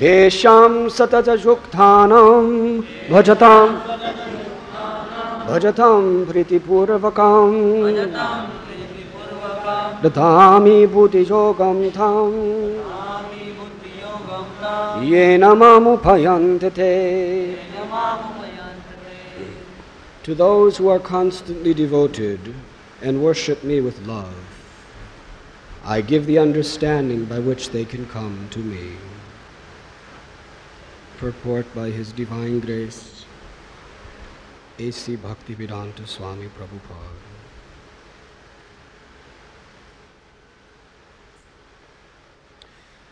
तेषां सततयुक्तानां भजतां भजतां प्रीतिपूर्वकां ददामि बुद्धियोगं तां येन मामुपयन्ति ते To those who are constantly devoted and worship me with love, I give the understanding by which they can come to me. Purport by His Divine Grace, A.C. Bhaktivedanta Swami Prabhupada.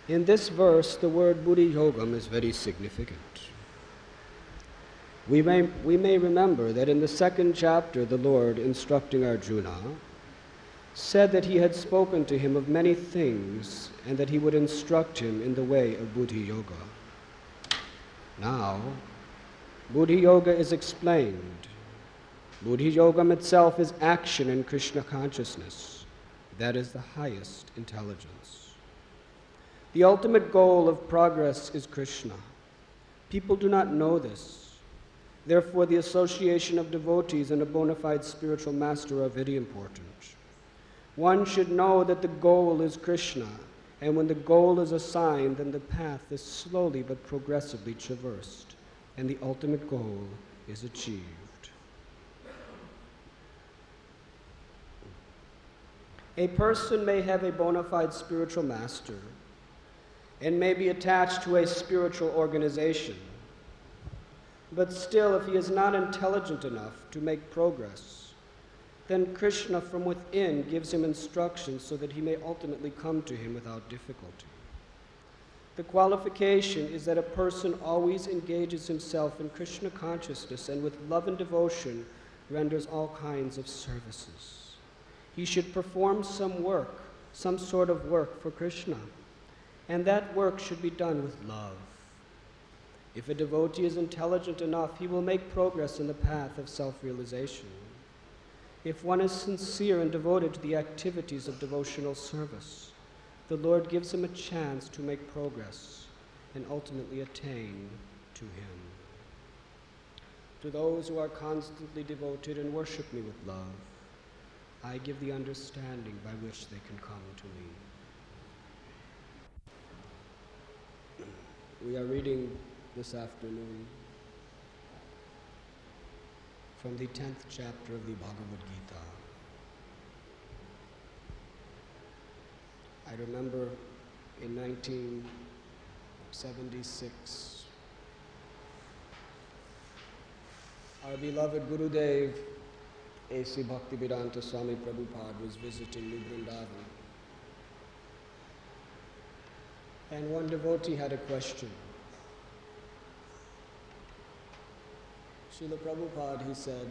In this verse, the word Buddhi Yogam is very significant. We may, we may remember that in the second chapter, the Lord, instructing Arjuna, said that he had spoken to him of many things and that he would instruct him in the way of Buddhi Yoga. Now, Buddhi Yoga is explained. Buddhi Yoga itself is action in Krishna consciousness. That is the highest intelligence. The ultimate goal of progress is Krishna. People do not know this. Therefore, the association of devotees and a bona fide spiritual master are very important. One should know that the goal is Krishna, and when the goal is assigned, then the path is slowly but progressively traversed, and the ultimate goal is achieved. A person may have a bona fide spiritual master and may be attached to a spiritual organization, but still, if he is not intelligent enough to make progress, then Krishna from within gives him instructions so that he may ultimately come to him without difficulty. The qualification is that a person always engages himself in Krishna consciousness and with love and devotion renders all kinds of services. He should perform some work, some sort of work for Krishna, and that work should be done with love. If a devotee is intelligent enough, he will make progress in the path of self realization if one is sincere and devoted to the activities of devotional service, the Lord gives him a chance to make progress and ultimately attain to Him. To those who are constantly devoted and worship me with love, I give the understanding by which they can come to me. We are reading this afternoon from the 10th chapter of the Bhagavad Gita. I remember in 1976, our beloved Guru Dev, A.C. Bhaktivedanta Swami Prabhupada, was visiting New Vrindavan. And one devotee had a question. Srila Prabhupada, he said,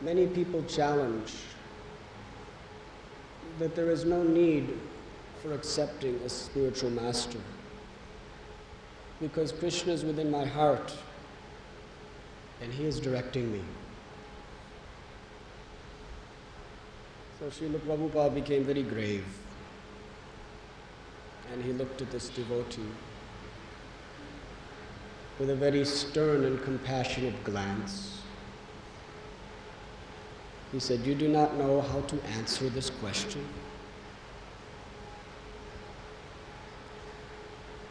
many people challenge that there is no need for accepting a spiritual master because Krishna is within my heart and he is directing me. So Srila Prabhupada became very grave and he looked at this devotee with a very stern and compassionate glance. He said, You do not know how to answer this question?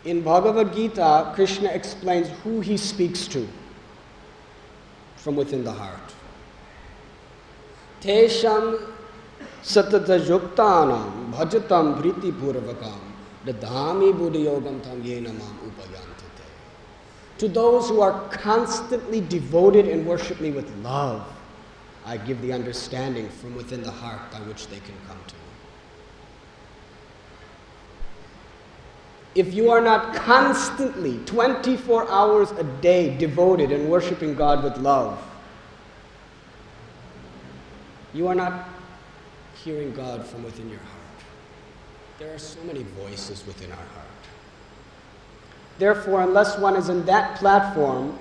In Bhagavad Gita, Krishna explains who he speaks to from within the heart. Tesham satata bhajatam priti purvakam dadhami buddhayogam tam yena mam upayantite. To those who are constantly devoted and worship me with love, I give the understanding from within the heart by which they can come to me. If you are not constantly, 24 hours a day, devoted and worshiping God with love, you are not hearing God from within your heart. There are so many voices within our heart. Therefore, unless one is in that platform,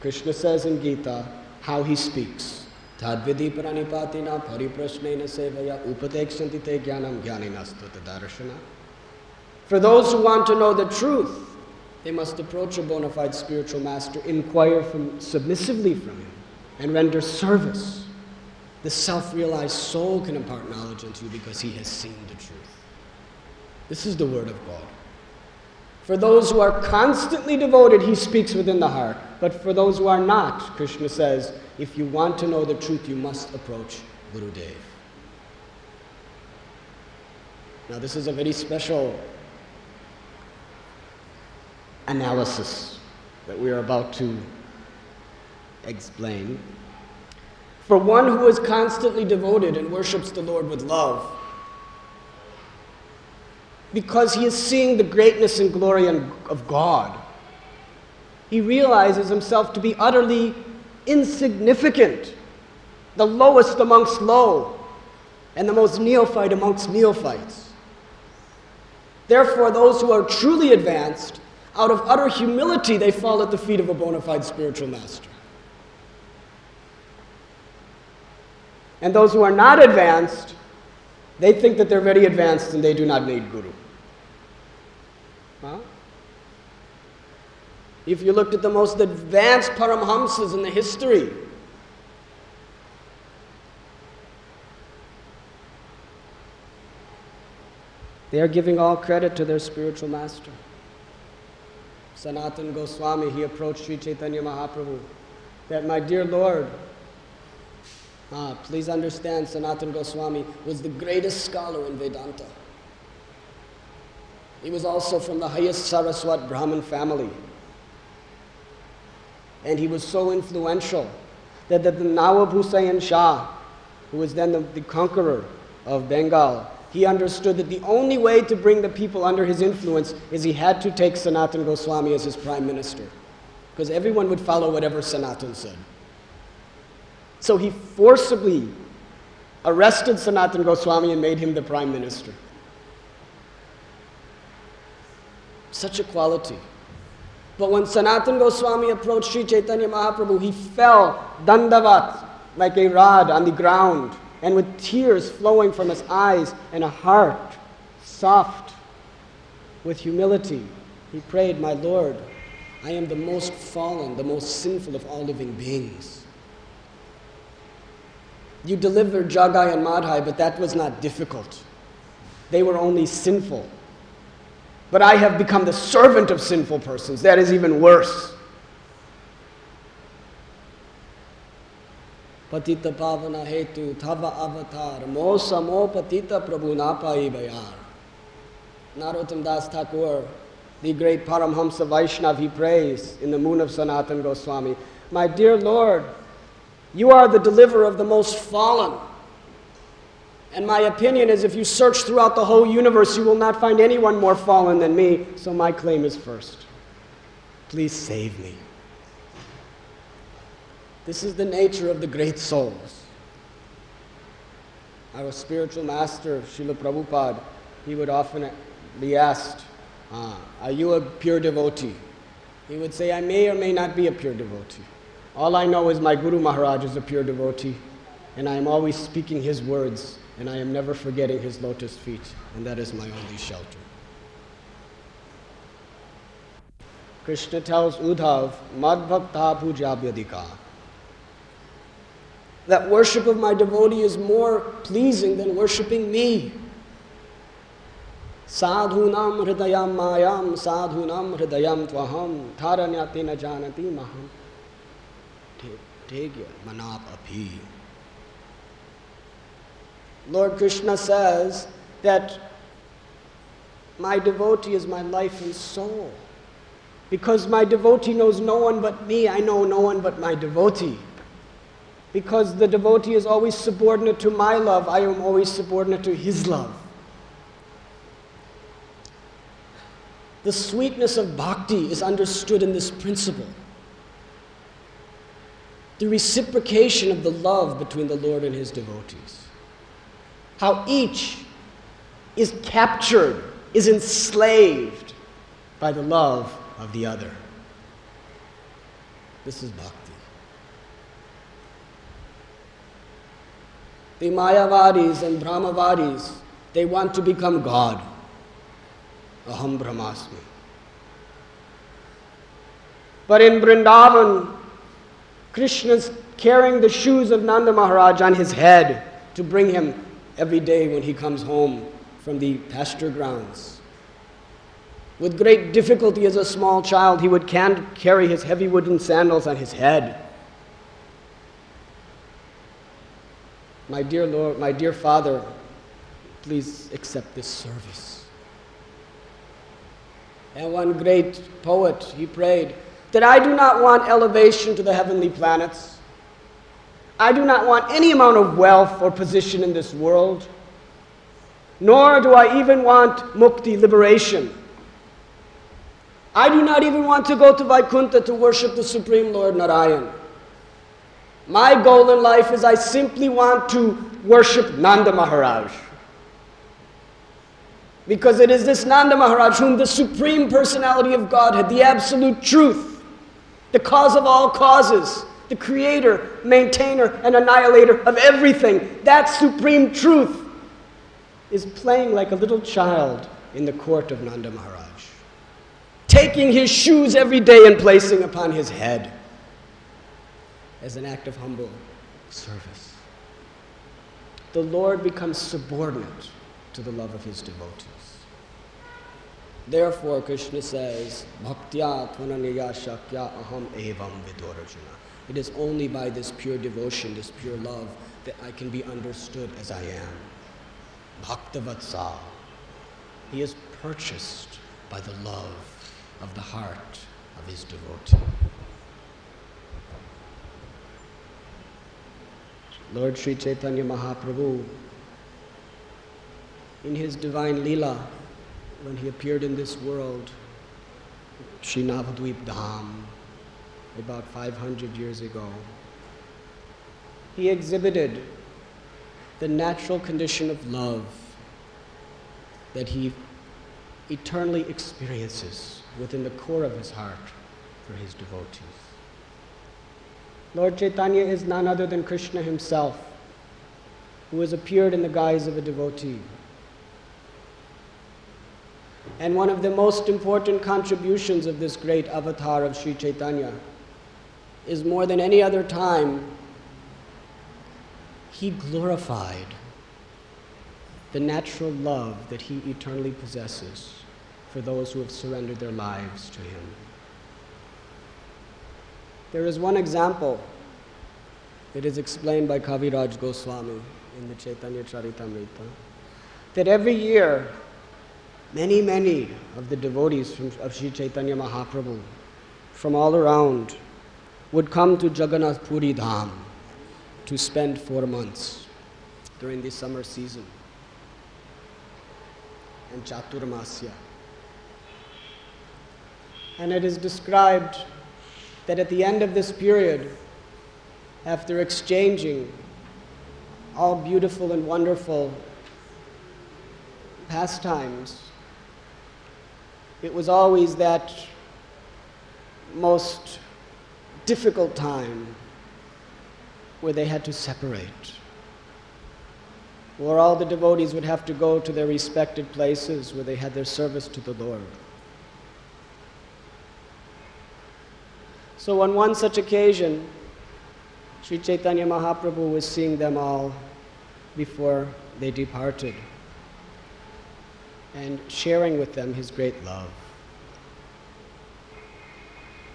Krishna says in Gita how he speaks. Tadvidi pranipatina pariprasnena sevaya upadekshanti te jnanam jnaninastu darshana. For those who want to know the truth, they must approach a bona fide spiritual master, inquire from, submissively from him, and render service. The self realized soul can impart knowledge unto you because he has seen the truth. This is the Word of God. For those who are constantly devoted, he speaks within the heart. But for those who are not, Krishna says, if you want to know the truth, you must approach Guru Dev. Now, this is a very special analysis that we are about to explain. For one who is constantly devoted and worships the Lord with love, because he is seeing the greatness and glory of God, he realizes himself to be utterly insignificant, the lowest amongst low, and the most neophyte amongst neophytes. Therefore, those who are truly advanced, out of utter humility, they fall at the feet of a bona fide spiritual master. And those who are not advanced, they think that they're very advanced and they do not need Guru. Huh? If you looked at the most advanced Paramhamsas in the history, they are giving all credit to their spiritual master. Sanatan Goswami, he approached Sri Chaitanya Mahaprabhu that, my dear Lord, ah, please understand, Sanatan Goswami was the greatest scholar in Vedanta. He was also from the highest Saraswat Brahmin family. And he was so influential that, that the Nawab Hussain Shah, who was then the, the conqueror of Bengal, he understood that the only way to bring the people under his influence is he had to take Sanatan Goswami as his prime minister. Because everyone would follow whatever Sanatan said. So he forcibly arrested Sanatan Goswami and made him the prime minister. Such a quality. But when Sanatan Goswami approached Sri Chaitanya Mahaprabhu, he fell dandavat like a rod on the ground and with tears flowing from his eyes and a heart soft with humility. He prayed, My Lord, I am the most fallen, the most sinful of all living beings. You delivered Jagai and Madhai, but that was not difficult. They were only sinful. But I have become the servant of sinful persons. That is even worse. Patita Pavana Hetu Tava Avatar Mosamo Patita Prabhu Napai Bayar. Narottam Das Thakur, the great Paramhamsa Vaishnav, he prays in the moon of Sanatan Goswami. My dear Lord, you are the deliverer of the most fallen. And my opinion is if you search throughout the whole universe, you will not find anyone more fallen than me, so my claim is first. Please save me. This is the nature of the great souls. Our spiritual master, Srila Prabhupada, he would often be asked, ah, Are you a pure devotee? He would say, I may or may not be a pure devotee. All I know is my Guru Maharaj is a pure devotee, and I am always speaking his words and I am never forgetting his lotus feet, and that is my only shelter. Krishna tells Uddhav, Madbhakta Pujabhyadika, that worship of my devotee is more pleasing than worshiping me. Sadhunam hridayam mayam, sadhunam hridayam tvaham, tharanyati na janati maham. Lord Krishna says that my devotee is my life and soul. Because my devotee knows no one but me, I know no one but my devotee. Because the devotee is always subordinate to my love, I am always subordinate to his love. The sweetness of bhakti is understood in this principle. The reciprocation of the love between the Lord and his devotees how each is captured, is enslaved by the love of the other. This is bhakti. The Mayavadis and Brahmavadis, they want to become God. Aham Brahmasmi. But in Vrindavan, Krishna's carrying the shoes of Nanda Maharaj on his head to bring him every day when he comes home from the pasture grounds. With great difficulty as a small child, he would can- carry his heavy wooden sandals on his head. My dear Lord, my dear Father, please accept this service. And one great poet, he prayed that I do not want elevation to the heavenly planets. I do not want any amount of wealth or position in this world, nor do I even want mukti, liberation. I do not even want to go to Vaikuntha to worship the Supreme Lord Narayan. My goal in life is I simply want to worship Nanda Maharaj. Because it is this Nanda Maharaj, whom the Supreme Personality of Godhead, the Absolute Truth, the cause of all causes, the creator, maintainer, and annihilator of everything, that Supreme Truth is playing like a little child in the court of Nanda Maharaj, taking his shoes every day and placing upon his head as an act of humble service. The Lord becomes subordinate to the love of his devotees. Therefore, Krishna says, Bhaktya tvananiya shakya aham evam vidorajuna. It is only by this pure devotion, this pure love, that I can be understood as I am. Bhaktavatsa. He is purchased by the love of the heart of his devotee. Lord Sri Chaitanya Mahaprabhu, in his divine Leela, when he appeared in this world, Sri Navadvip Dham, about 500 years ago, he exhibited the natural condition of love that he eternally experiences within the core of his heart for his devotees. Lord Chaitanya is none other than Krishna himself, who has appeared in the guise of a devotee. And one of the most important contributions of this great avatar of Sri Chaitanya is more than any other time, he glorified the natural love that he eternally possesses for those who have surrendered their lives to him. There is one example that is explained by Kaviraj Goswami in the Chaitanya Charitamrita that every year many, many of the devotees from, of Sri Chaitanya Mahaprabhu from all around would come to Jagannath Puri Dham to spend four months during the summer season and Chaturmasya. And it is described that at the end of this period, after exchanging all beautiful and wonderful pastimes, it was always that most difficult time where they had to separate, where all the devotees would have to go to their respected places where they had their service to the Lord. So, on one such occasion, Sri Chaitanya Mahaprabhu was seeing them all before they departed and sharing with them his great love.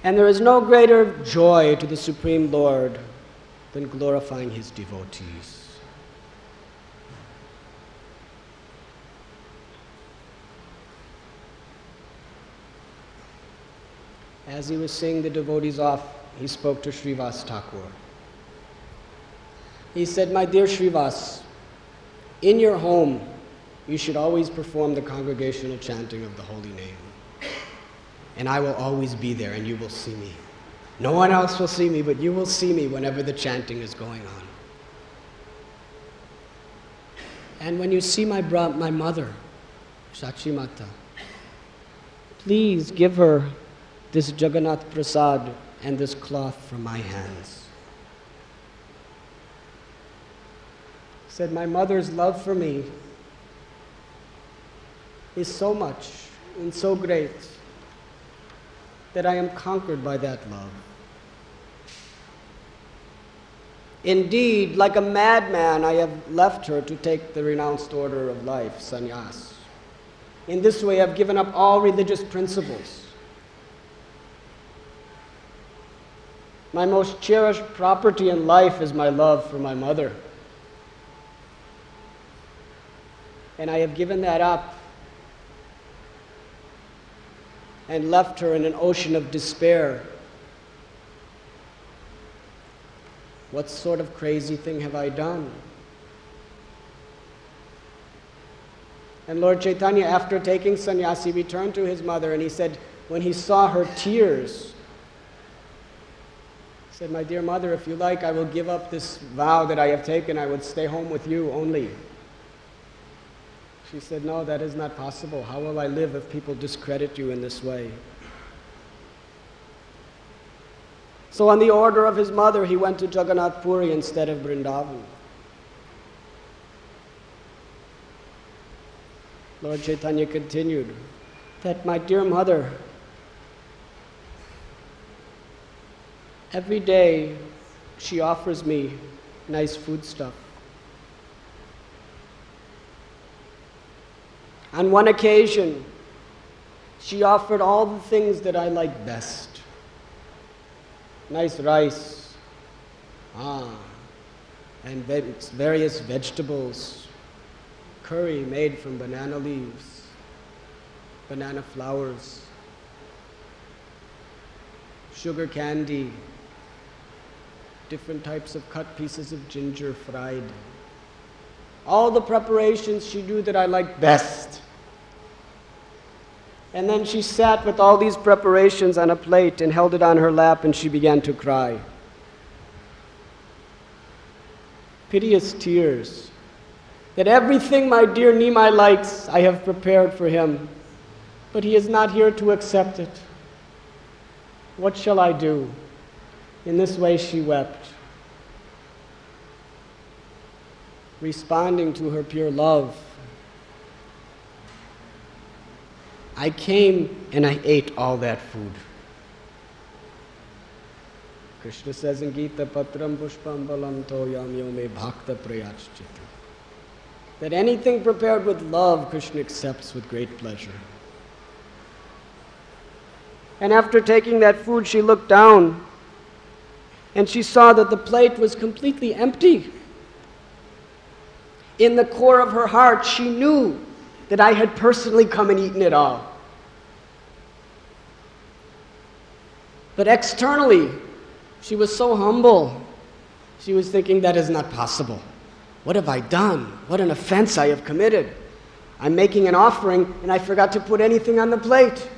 And there is no greater joy to the Supreme Lord than glorifying his devotees. As he was seeing the devotees off, he spoke to Srivas Thakur. He said, My dear Srivas, in your home, you should always perform the congregational chanting of the holy name. And I will always be there, and you will see me. No one else will see me, but you will see me whenever the chanting is going on. And when you see my, bro- my mother, Shachi Mata, please give her this Jagannath Prasad and this cloth from my hands. Said, My mother's love for me is so much and so great that I am conquered by that love. Indeed, like a madman, I have left her to take the renounced order of life, sannyas. In this way, I've given up all religious principles. My most cherished property in life is my love for my mother. And I have given that up and left her in an ocean of despair. What sort of crazy thing have I done? And Lord Chaitanya, after taking sannyasi, returned to his mother and he said, when he saw her tears, he said, My dear mother, if you like, I will give up this vow that I have taken. I would stay home with you only. She said, No, that is not possible. How will I live if people discredit you in this way? So, on the order of his mother, he went to Jagannath Puri instead of Vrindavan. Lord Chaitanya continued that my dear mother, every day she offers me nice food stuff. On one occasion, she offered all the things that I like best nice rice, ah, and various vegetables, curry made from banana leaves, banana flowers, sugar candy, different types of cut pieces of ginger fried. All the preparations she knew that I liked best. And then she sat with all these preparations on a plate and held it on her lap and she began to cry. Piteous tears. That everything my dear Nimai likes, I have prepared for him, but he is not here to accept it. What shall I do? In this way she wept, responding to her pure love. I came and I ate all that food. Krishna says in Gita, Patram Pushpam Balam Toyam Yome Bhakta Prayachchita. That anything prepared with love, Krishna accepts with great pleasure. And after taking that food, she looked down and she saw that the plate was completely empty. In the core of her heart, she knew that I had personally come and eaten it all. But externally, she was so humble. She was thinking, that is not possible. What have I done? What an offense I have committed. I'm making an offering and I forgot to put anything on the plate.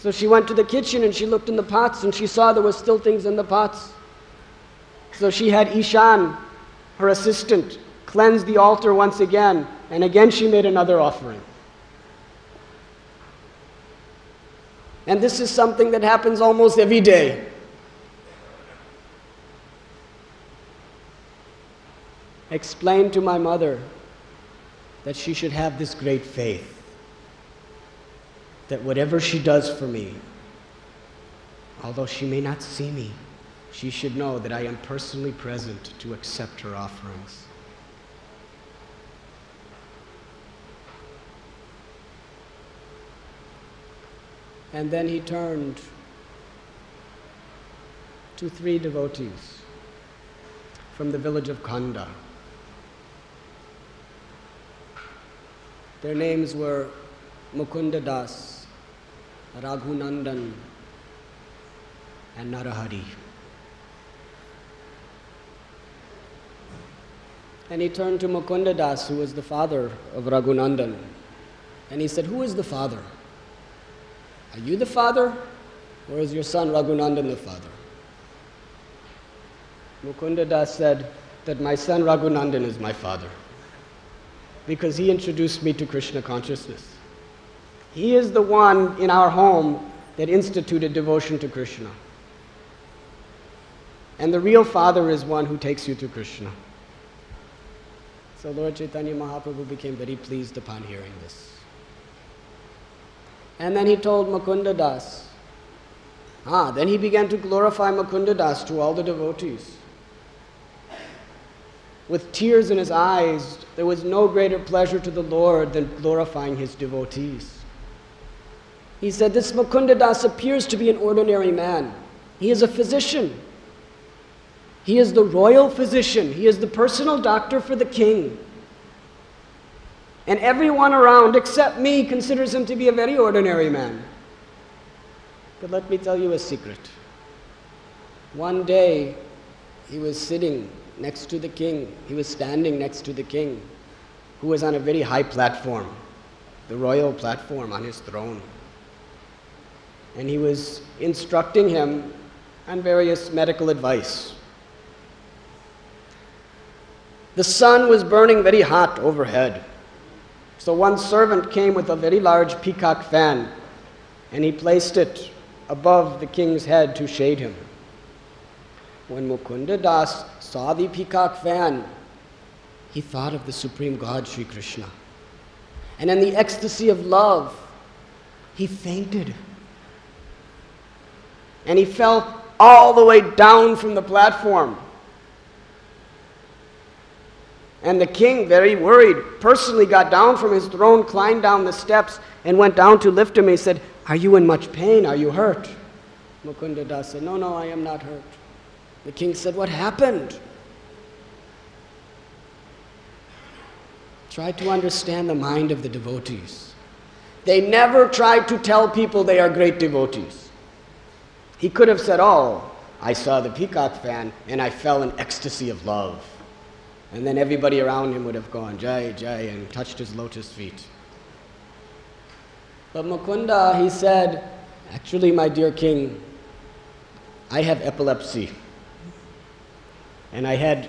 So she went to the kitchen and she looked in the pots and she saw there was still things in the pots. So she had Ishan, her assistant, cleanse the altar once again, and again she made another offering. And this is something that happens almost every day. Explain to my mother that she should have this great faith. That whatever she does for me, although she may not see me, she should know that I am personally present to accept her offerings. And then he turned to three devotees from the village of Khanda. Their names were Mukunda Das, Raghunandan, and Narahari. And he turned to Mukunda Das, who was the father of Raghunandan, and he said, Who is the father? Are you the father, or is your son Raghunandan the father? Mukunda Das said that my son Raghunandan is my father because he introduced me to Krishna consciousness. He is the one in our home that instituted devotion to Krishna. And the real father is one who takes you to Krishna. So Lord Chaitanya Mahaprabhu became very pleased upon hearing this. And then he told Mukunda Das. Ah, then he began to glorify Mukunda Das to all the devotees. With tears in his eyes, there was no greater pleasure to the Lord than glorifying his devotees. He said, This Mukunda Das appears to be an ordinary man. He is a physician. He is the royal physician. He is the personal doctor for the king. And everyone around, except me, considers him to be a very ordinary man. But let me tell you a secret. One day, he was sitting next to the king. He was standing next to the king, who was on a very high platform, the royal platform on his throne. And he was instructing him on various medical advice. The sun was burning very hot overhead. So one servant came with a very large peacock fan, and he placed it above the king's head to shade him. When Mukunda Das saw the peacock fan, he thought of the Supreme God, Sri Krishna. And in the ecstasy of love, he fainted. And he fell all the way down from the platform. And the king, very worried, personally got down from his throne, climbed down the steps, and went down to lift him. He said, Are you in much pain? Are you hurt? Mukunda Das said, No, no, I am not hurt. The king said, What happened? Try to understand the mind of the devotees. They never tried to tell people they are great devotees. He could have said, Oh, I saw the peacock fan and I fell in ecstasy of love. And then everybody around him would have gone, Jai, Jai, and touched his lotus feet. But Mukunda, he said, Actually, my dear king, I have epilepsy. And I had,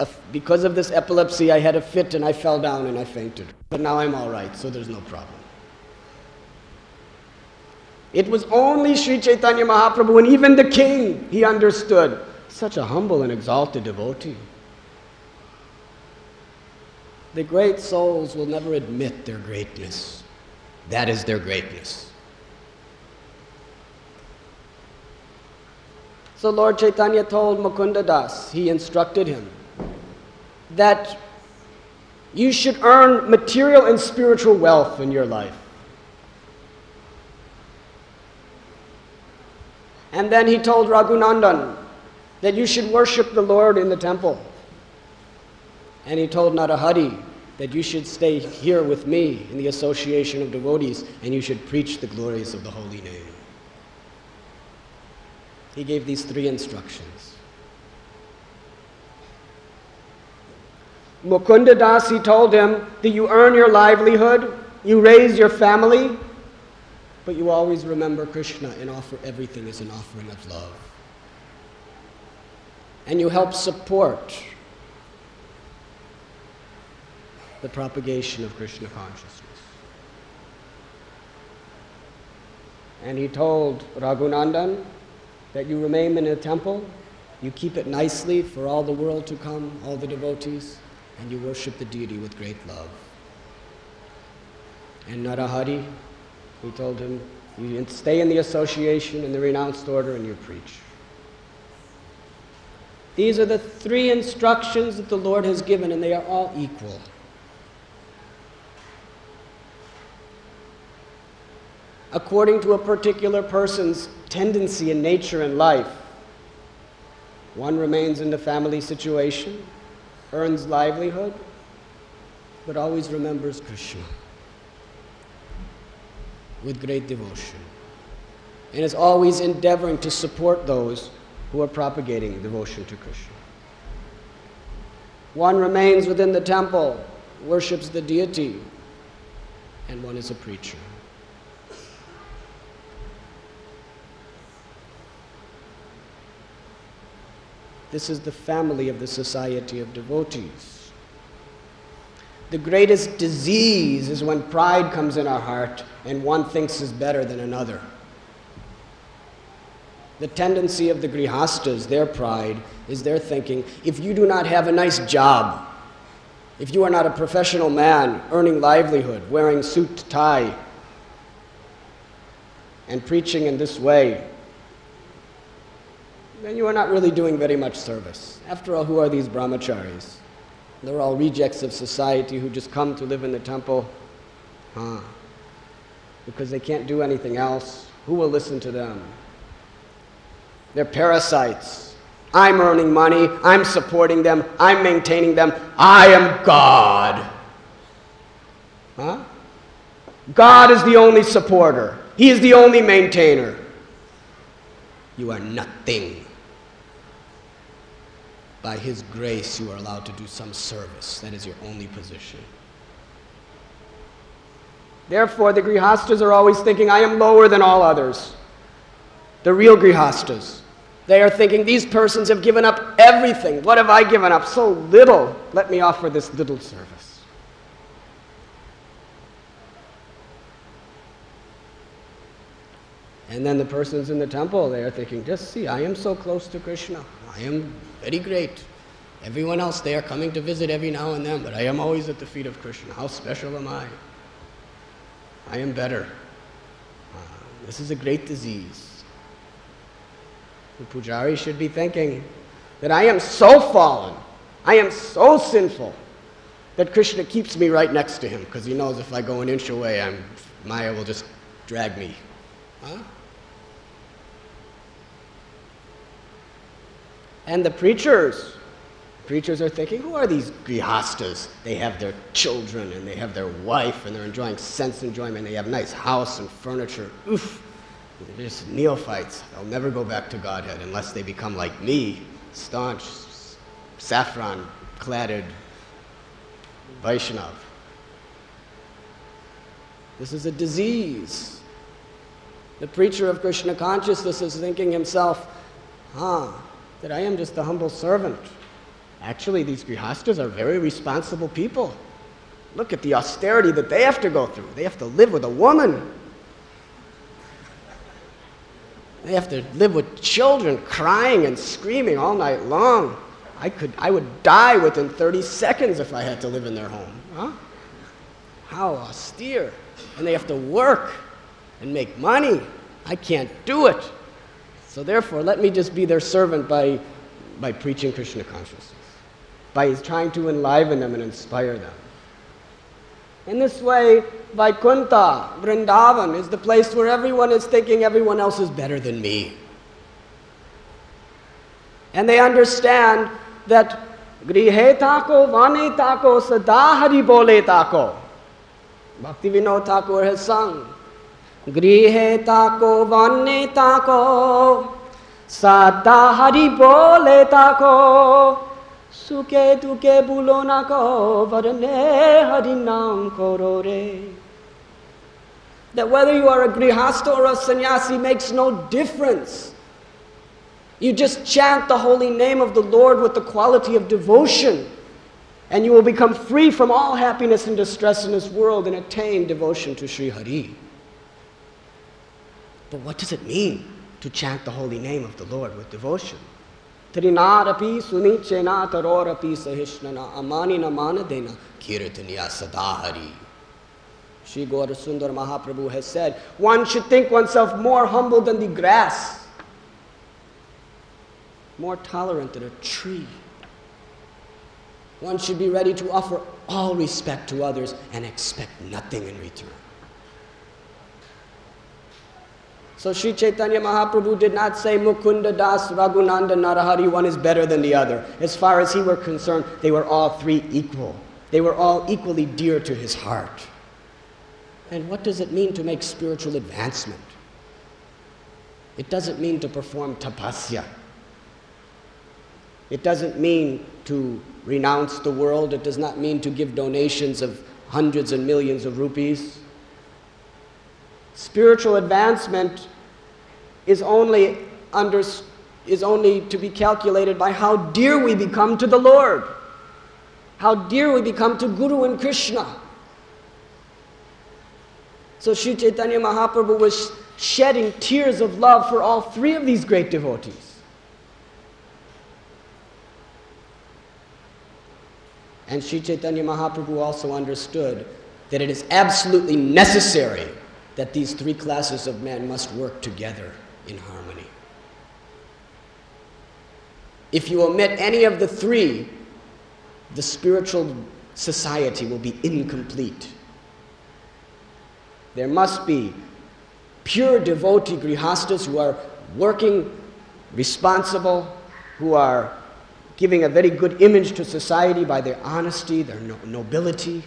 a, because of this epilepsy, I had a fit and I fell down and I fainted. But now I'm all right, so there's no problem. It was only Sri Chaitanya Mahaprabhu and even the king, he understood. Such a humble and exalted devotee. The great souls will never admit their greatness. That is their greatness. So Lord Chaitanya told Mukunda Das, he instructed him, that you should earn material and spiritual wealth in your life. And then he told Raghunandan that you should worship the Lord in the temple. And he told Narahari that you should stay here with me in the association of devotees and you should preach the glories of the holy name. He gave these three instructions. Mukunda Das, he told him that you earn your livelihood, you raise your family, but you always remember Krishna and offer everything as an offering of love. And you help support the propagation of Krishna consciousness. And he told Raghunandan that you remain in a temple, you keep it nicely for all the world to come, all the devotees, and you worship the deity with great love. And Narahari, he told him, you stay in the association in the renounced order and you preach. These are the three instructions that the Lord has given, and they are all equal. According to a particular person's tendency and nature in life. One remains in the family situation, earns livelihood, but always remembers Krishna with great devotion and is always endeavoring to support those who are propagating devotion to Krishna. One remains within the temple, worships the deity, and one is a preacher. This is the family of the Society of Devotees. The greatest disease is when pride comes in our heart and one thinks is better than another. The tendency of the Grihastas, their pride, is their thinking if you do not have a nice job, if you are not a professional man earning livelihood, wearing suit, tie, and preaching in this way, then you are not really doing very much service. After all, who are these brahmacharis? They're all rejects of society who just come to live in the temple. Huh. Because they can't do anything else. Who will listen to them? They're parasites. I'm earning money. I'm supporting them. I'm maintaining them. I am God. Huh? God is the only supporter. He is the only maintainer. You are nothing by His grace, you are allowed to do some service. That is your only position. Therefore, the Grihastas are always thinking, I am lower than all others. The real Grihastas. They are thinking, these persons have given up everything. What have I given up? So little. Let me offer this little service. And then the persons in the temple, they are thinking, just see, I am so close to Krishna. I am very great. Everyone else, they are coming to visit every now and then, but I am always at the feet of Krishna. How special am I? I am better. Uh, this is a great disease. The pujari should be thinking that I am so fallen, I am so sinful, that Krishna keeps me right next to him because he knows if I go an inch away, I'm, Maya will just drag me. Huh? And the preachers, preachers are thinking, who are these grihastas? They have their children and they have their wife and they're enjoying sense enjoyment. They have nice house and furniture. Oof. They're just neophytes. They'll never go back to Godhead unless they become like me, staunch, saffron cladded Vaishnav. This is a disease. The preacher of Krishna consciousness is thinking himself, huh, that I am just a humble servant. Actually, these grihastas are very responsible people. Look at the austerity that they have to go through. They have to live with a woman. They have to live with children crying and screaming all night long. I, could, I would die within 30 seconds if I had to live in their home. Huh? How austere. And they have to work and make money. I can't do it. So therefore, let me just be their servant by, by preaching Krishna consciousness, by trying to enliven them and inspire them. In this way, Vaikuntha, Vrindavan, is the place where everyone is thinking everyone else is better than me. And they understand that Grihe tako, Vane tako, Sada Hari Bole tako. Bhakti Vinod Thakur has sung. গৃহে তাকো বনে তাকো সাদা হরি বলে তাকো সুখে দুঃখে বুলো না কো বরনে হরি নাম করো রে That whether you are a grihasta or a sannyasi makes no difference. You just chant the holy name of the Lord with the quality of devotion, and you will become free from all happiness and distress in this world and attain devotion to Sri Hari. But what does it mean to chant the holy name of the Lord with devotion? Trinarapi sunichena tarorapi sahishnana amanina manadena kirtaniya sadahari. Sri Sundar Mahaprabhu has said, one should think oneself more humble than the grass, more tolerant than a tree. One should be ready to offer all respect to others and expect nothing in return. So Sri Chaitanya Mahaprabhu did not say Mukunda Das, Raghunanda, Narahari, one is better than the other. As far as he were concerned, they were all three equal. They were all equally dear to his heart. And what does it mean to make spiritual advancement? It doesn't mean to perform tapasya. It doesn't mean to renounce the world. It does not mean to give donations of hundreds and millions of rupees. Spiritual advancement is only, under, is only to be calculated by how dear we become to the Lord, how dear we become to Guru and Krishna. So Sri Chaitanya Mahaprabhu was shedding tears of love for all three of these great devotees. And Sri Chaitanya Mahaprabhu also understood that it is absolutely necessary that these three classes of men must work together in harmony. If you omit any of the three, the spiritual society will be incomplete. There must be pure devotee grihastas who are working, responsible, who are giving a very good image to society by their honesty, their no- nobility,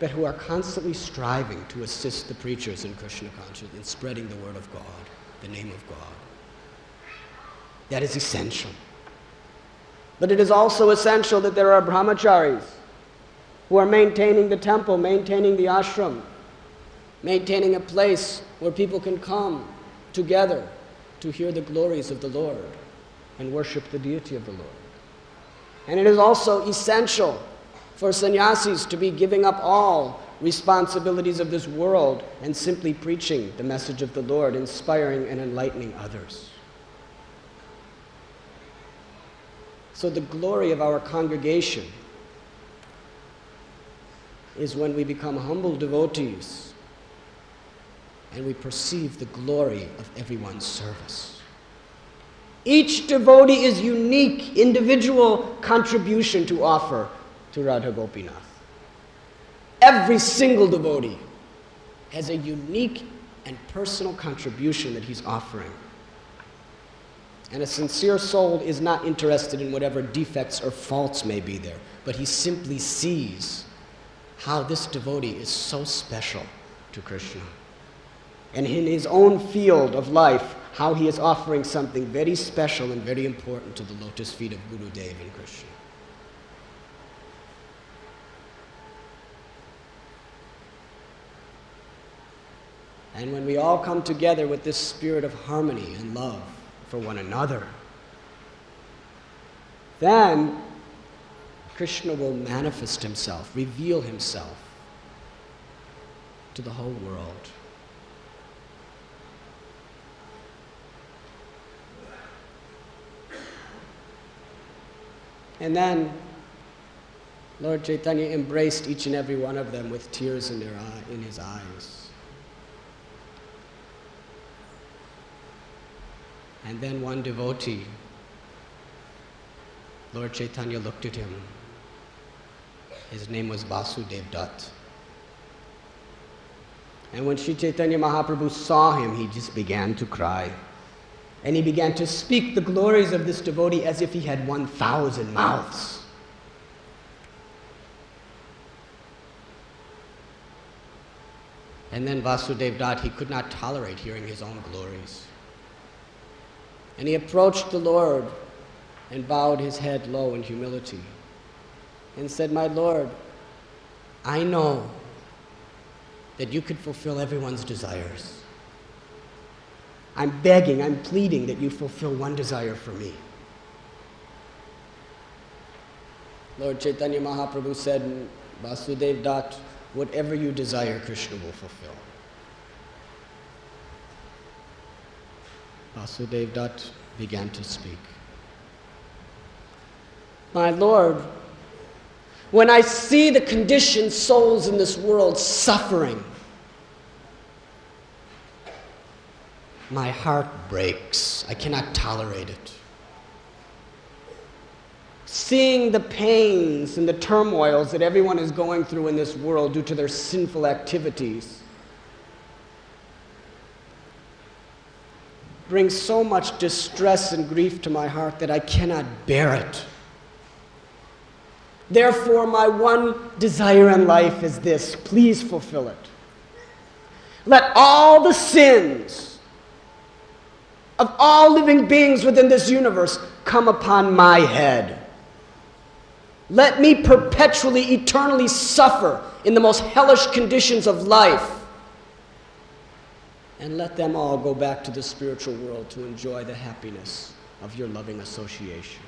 but who are constantly striving to assist the preachers in Krishna consciousness in spreading the word of God, the name of God. That is essential. But it is also essential that there are brahmacharis who are maintaining the temple, maintaining the ashram, maintaining a place where people can come together to hear the glories of the Lord and worship the deity of the Lord. And it is also essential for sannyasis to be giving up all responsibilities of this world and simply preaching the message of the Lord, inspiring and enlightening others. So, the glory of our congregation is when we become humble devotees and we perceive the glory of everyone's service. Each devotee is unique, individual contribution to offer to Radha Gopinath. Every single devotee has a unique and personal contribution that he's offering. And a sincere soul is not interested in whatever defects or faults may be there, but he simply sees how this devotee is so special to Krishna. And in his own field of life, how he is offering something very special and very important to the lotus feet of Guru Dev and Krishna. And when we all come together with this spirit of harmony and love for one another, then Krishna will manifest himself, reveal himself to the whole world. And then Lord Chaitanya embraced each and every one of them with tears in, their eye, in his eyes. And then one devotee, Lord Chaitanya looked at him. His name was Vasudev Dutt. And when Sri Chaitanya Mahaprabhu saw him, he just began to cry. And he began to speak the glories of this devotee as if he had 1,000 mouths. And then Vasudev Dutt, he could not tolerate hearing his own glories. And he approached the Lord and bowed his head low in humility and said, My Lord, I know that you could fulfill everyone's desires. I'm begging, I'm pleading that you fulfill one desire for me. Lord Chaitanya Mahaprabhu said, Vasudev Dutt, whatever you desire, Krishna will fulfill. Vasudev Dutt began to speak. My Lord, when I see the conditioned souls in this world suffering, my heart breaks. I cannot tolerate it. Seeing the pains and the turmoils that everyone is going through in this world due to their sinful activities brings so much distress and grief to my heart that I cannot bear it. Therefore, my one desire in life is this please fulfill it. Let all the sins of all living beings within this universe come upon my head. Let me perpetually, eternally suffer in the most hellish conditions of life. And let them all go back to the spiritual world to enjoy the happiness of your loving association.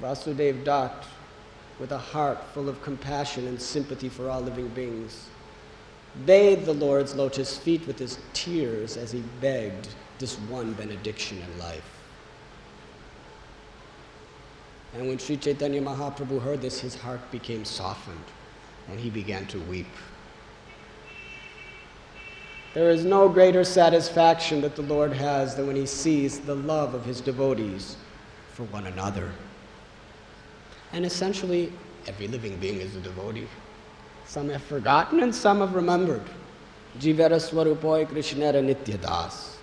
Vasudev Dutt, with a heart full of compassion and sympathy for all living beings, bathed the Lord's lotus feet with his tears as he begged this one benediction in life. And when Sri Chaitanya Mahaprabhu heard this, his heart became softened and he began to weep. There is no greater satisfaction that the Lord has than when he sees the love of his devotees for one another. And essentially, every living being is a devotee. Some have forgotten and some have remembered. Jivara Swarupoy Krishnara Nityadas.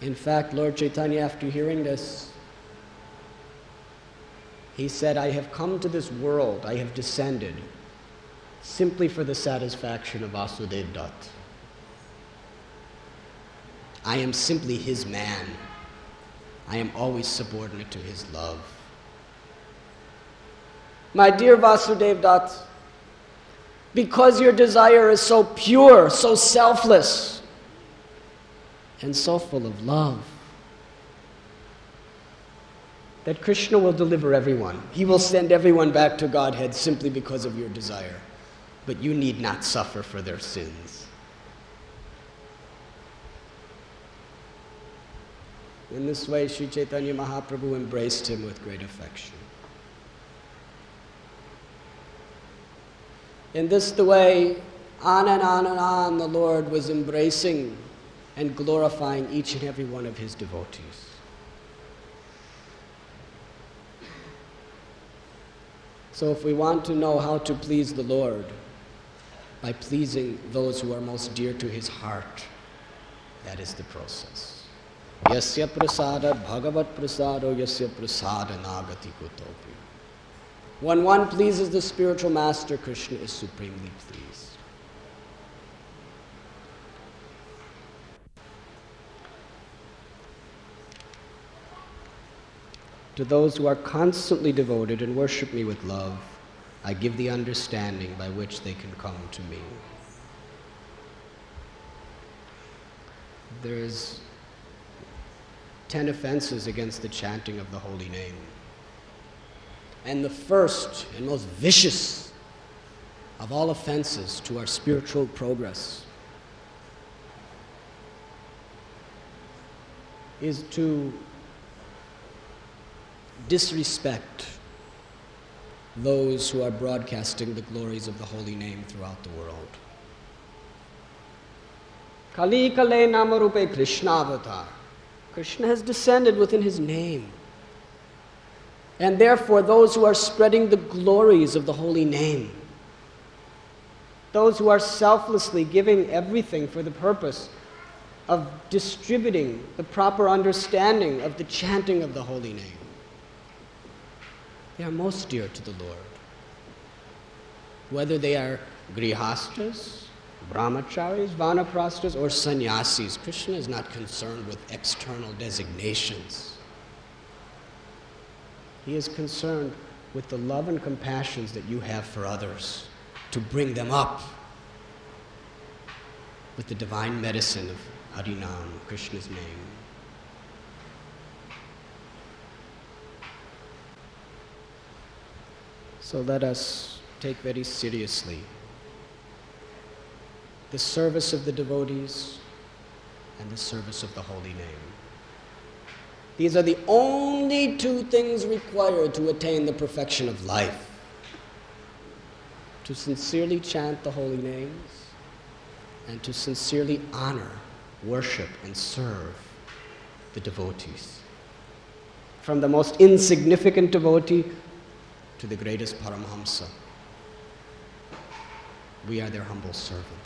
In fact, Lord Chaitanya, after hearing this, he said, I have come to this world, I have descended simply for the satisfaction of Vasudev Dutt. I am simply his man. I am always subordinate to his love. My dear Vasudev Dutt, because your desire is so pure, so selfless, and so full of love that Krishna will deliver everyone. He will send everyone back to Godhead simply because of your desire. But you need not suffer for their sins. In this way, Sri Chaitanya Mahaprabhu embraced him with great affection. In this the way, on and on and on, the Lord was embracing and glorifying each and every one of his devotees. So, if we want to know how to please the Lord, by pleasing those who are most dear to his heart, that is the process. Yasya prasada bhagavat prasado yasya prasada nagati kutopi. When one pleases the spiritual master, Krishna is supremely pleased. To those who are constantly devoted and worship me with love, I give the understanding by which they can come to me. There's ten offenses against the chanting of the holy name. And the first and most vicious of all offenses to our spiritual progress is to disrespect those who are broadcasting the glories of the holy name throughout the world. Kali Kale Namarupe Krishna Avatar. Krishna has descended within his name. And therefore, those who are spreading the glories of the holy name, those who are selflessly giving everything for the purpose of distributing the proper understanding of the chanting of the holy name, they are most dear to the Lord. Whether they are grihastas, brahmacharis, vanaprasthas, or sannyasis, Krishna is not concerned with external designations. He is concerned with the love and compassions that you have for others, to bring them up with the divine medicine of Harinam, Krishna's name. So let us take very seriously the service of the devotees and the service of the holy name. These are the only two things required to attain the perfection of life to sincerely chant the holy names and to sincerely honor, worship, and serve the devotees. From the most insignificant devotee to the greatest Paramahamsa. We are their humble servants.